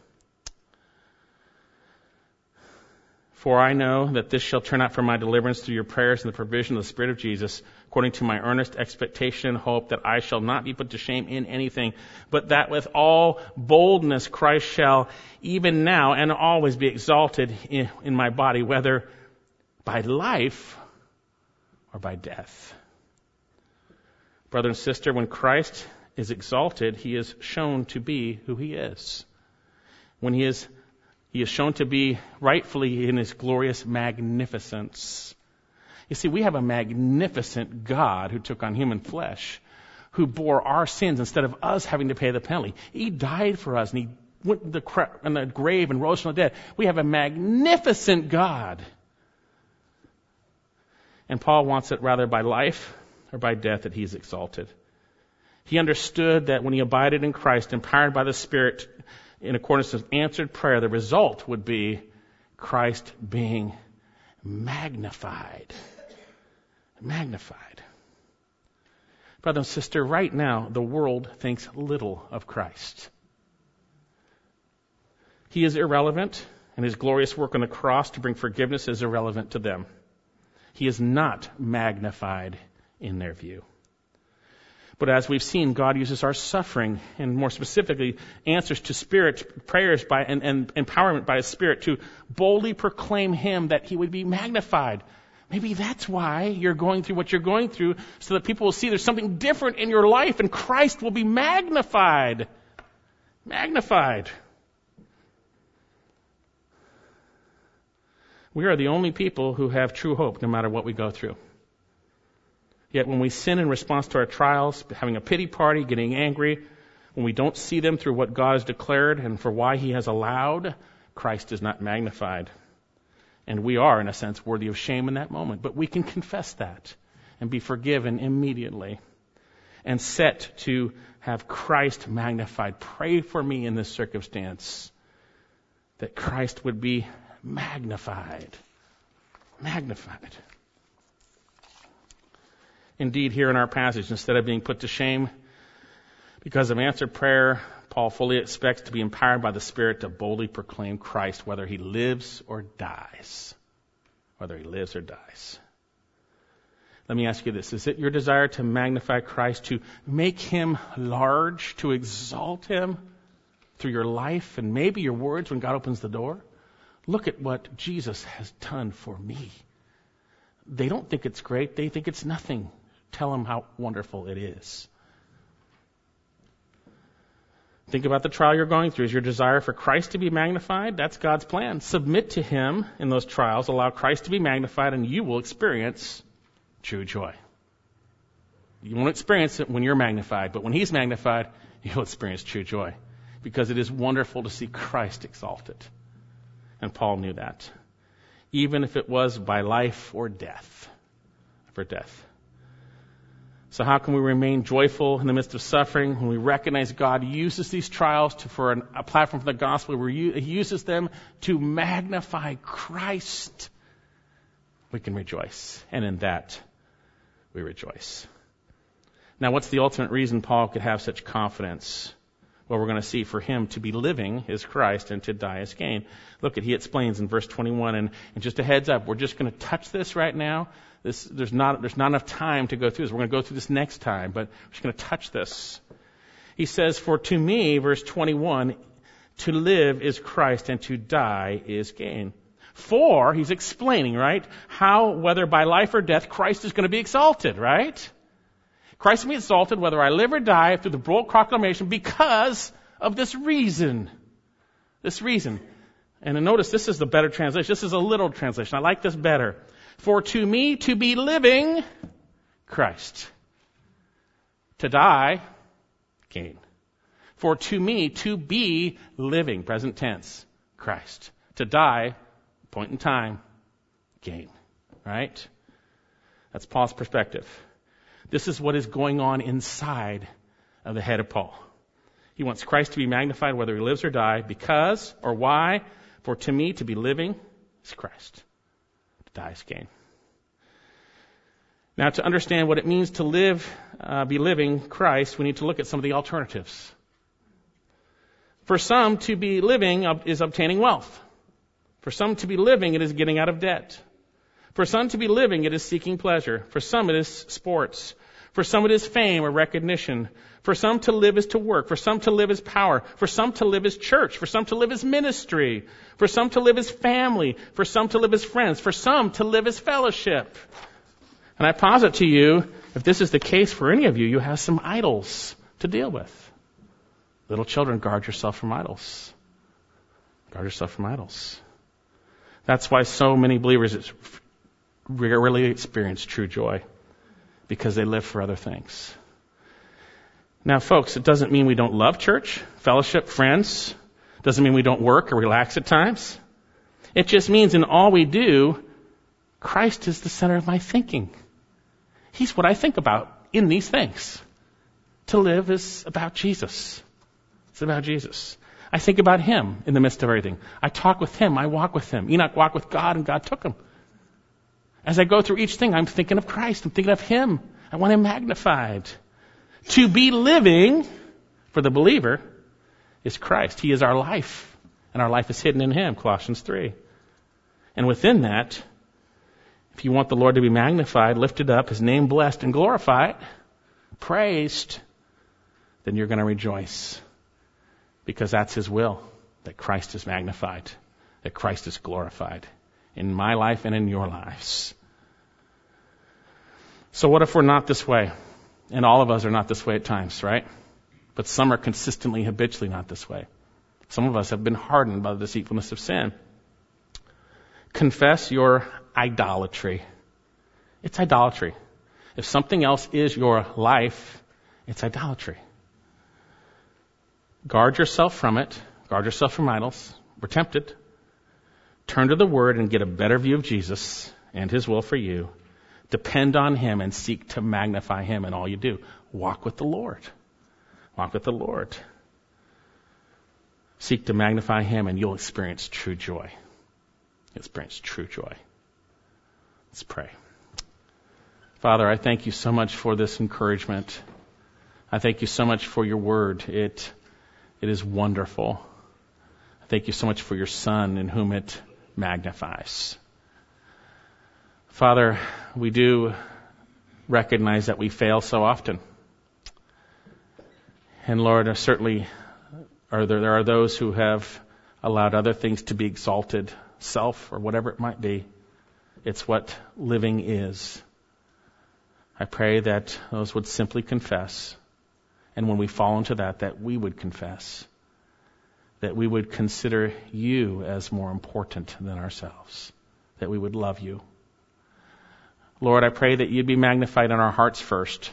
Speaker 1: For I know that this shall turn out for my deliverance through your prayers and the provision of the Spirit of Jesus, according to my earnest expectation and hope that I shall not be put to shame in anything, but that with all boldness Christ shall even now and always be exalted in, in my body, whether by life or by death. Brother and sister, when Christ is exalted, he is shown to be who he is. When he is he is shown to be rightfully in his glorious magnificence. You see, we have a magnificent God who took on human flesh, who bore our sins instead of us having to pay the penalty. He died for us and he went in the, in the grave and rose from the dead. We have a magnificent God. And Paul wants it rather by life or by death that he's exalted. He understood that when he abided in Christ, empowered by the Spirit in accordance with answered prayer, the result would be Christ being magnified. Magnified. Brother and sister, right now, the world thinks little of Christ. He is irrelevant, and his glorious work on the cross to bring forgiveness is irrelevant to them. He is not magnified in their view. But as we've seen, God uses our suffering and more specifically answers to spirit prayers by and, and empowerment by His Spirit to boldly proclaim Him that He would be magnified. Maybe that's why you're going through what you're going through, so that people will see there's something different in your life and Christ will be magnified. Magnified. We are the only people who have true hope no matter what we go through. Yet when we sin in response to our trials, having a pity party, getting angry, when we don't see them through what God has declared and for why He has allowed, Christ is not magnified. And we are, in a sense, worthy of shame in that moment. But we can confess that and be forgiven immediately. and set to have Christ magnified. Pray for me in this circumstance that Christ would be magnified. Magnified. Indeed, here in our passage, instead of being put to shame because of answered prayer, Paul fully expects to be empowered by the Spirit to boldly proclaim Christ, whether he lives or dies. Whether he lives or dies. Let me ask you this. Is it your desire to magnify Christ, to make him large, to exalt him through your life and maybe your words when God opens the door? Look at what Jesus has done for me. They don't think it's great, they think it's nothing. Tell them how wonderful it is. Think about the trial you're going through. Is your desire for Christ to be magnified? That's God's plan. Submit to Him in those trials, allow Christ to be magnified, and you will experience true joy. You won't experience it when you're magnified, but when He's magnified, you'll experience true joy. Because it is wonderful to see Christ exalted. And Paul knew that. Even if it was by life or death. For death. So how can we remain joyful in the midst of suffering when we recognize God uses these trials to, for an, a platform for the gospel where He uses them to magnify Christ? We can rejoice. And in that, we rejoice. Now, what's the ultimate reason Paul could have such confidence? Well, we're going to see for him to be living is Christ and to die is gain. Look at, he explains in verse 21, and, and just a heads up, we're just going to touch this right now. This, there's not, there's not enough time to go through this. We're going to go through this next time, but we're just going to touch this. He says, for to me, verse 21, to live is Christ and to die is gain. For, he's explaining, right, how, whether by life or death, Christ is going to be exalted, right? Christ will be exalted whether I live or die through the bold proclamation because of this reason. This reason. And notice this is the better translation. This is a little translation. I like this better. For to me to be living, Christ. To die, gain. For to me to be living, present tense, Christ. To die, point in time, gain. Right? That's Paul's perspective. This is what is going on inside of the head of Paul. He wants Christ to be magnified whether he lives or die because, or why? For to me, to be living is Christ. Is gain. Now, to understand what it means to live, uh, be living Christ, we need to look at some of the alternatives. For some, to be living is obtaining wealth. For some to be living, it is getting out of debt. For some to be living, it is seeking pleasure. For some, it is sports. For some, it is fame or recognition. For some, to live is to work. For some, to live is power. For some, to live is church. For some, to live is ministry. For some, to live is family. For some, to live is friends. For some, to live is fellowship. And I posit to you, if this is the case for any of you, you have some idols to deal with. Little children, guard yourself from idols. Guard yourself from idols. That's why so many believers rarely experience true joy because they live for other things. Now, folks, it doesn't mean we don't love church, fellowship, friends. Doesn't mean we don't work or relax at times. It just means in all we do, Christ is the center of my thinking. He's what I think about in these things. To live is about Jesus. It's about Jesus. I think about Him in the midst of everything. I talk with Him. I walk with Him. Enoch walked with God and God took him. As I go through each thing, I'm thinking of Christ. I'm thinking of Him. I want Him magnified. To be living for the believer is Christ. He is our life. And our life is hidden in Him. Colossians 3. And within that, if you want the Lord to be magnified, lifted up, His name blessed and glorified, praised, then you're going to rejoice because that's His will, that Christ is magnified, that Christ is glorified in my life and in your lives. So what if we're not this way? And all of us are not this way at times, right? But some are consistently, habitually not this way. Some of us have been hardened by the deceitfulness of sin. Confess your idolatry. It's idolatry. If something else is your life, it's idolatry. Guard yourself from it. Guard yourself from idols. We're tempted. Turn to the Word and get a better view of Jesus and His will for you. Depend on Him and seek to magnify Him in all you do. walk with the Lord. Walk with the Lord. Seek to magnify Him and you'll experience true joy. You'll experience true joy. Let's pray. Father, I thank you so much for this encouragement. I thank you so much for your word. It, it is wonderful. I thank you so much for your son in whom it magnifies. Father, we do recognize that we fail so often. And Lord, uh, certainly are there, there are those who have allowed other things to be exalted, self or whatever it might be. It's what living is. I pray that those would simply confess. And when we fall into that, that we would confess. That we would consider you as more important than ourselves. That we would love you. Lord, I pray that you'd be magnified in our hearts first.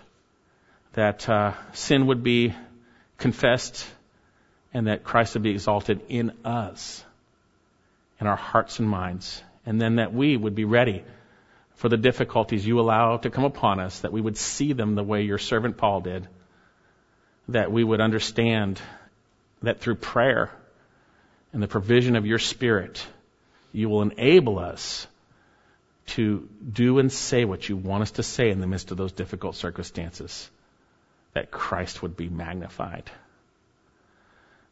Speaker 1: That uh, sin would be confessed and that Christ would be exalted in us, in our hearts and minds. And then that we would be ready for the difficulties you allow to come upon us, that we would see them the way your servant Paul did, that we would understand that through prayer and the provision of your Spirit, you will enable us to do and say what you want us to say in the midst of those difficult circumstances, that Christ would be magnified.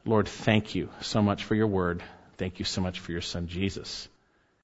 Speaker 1: Lord, thank you so much for your word. Thank you so much for your son, Jesus.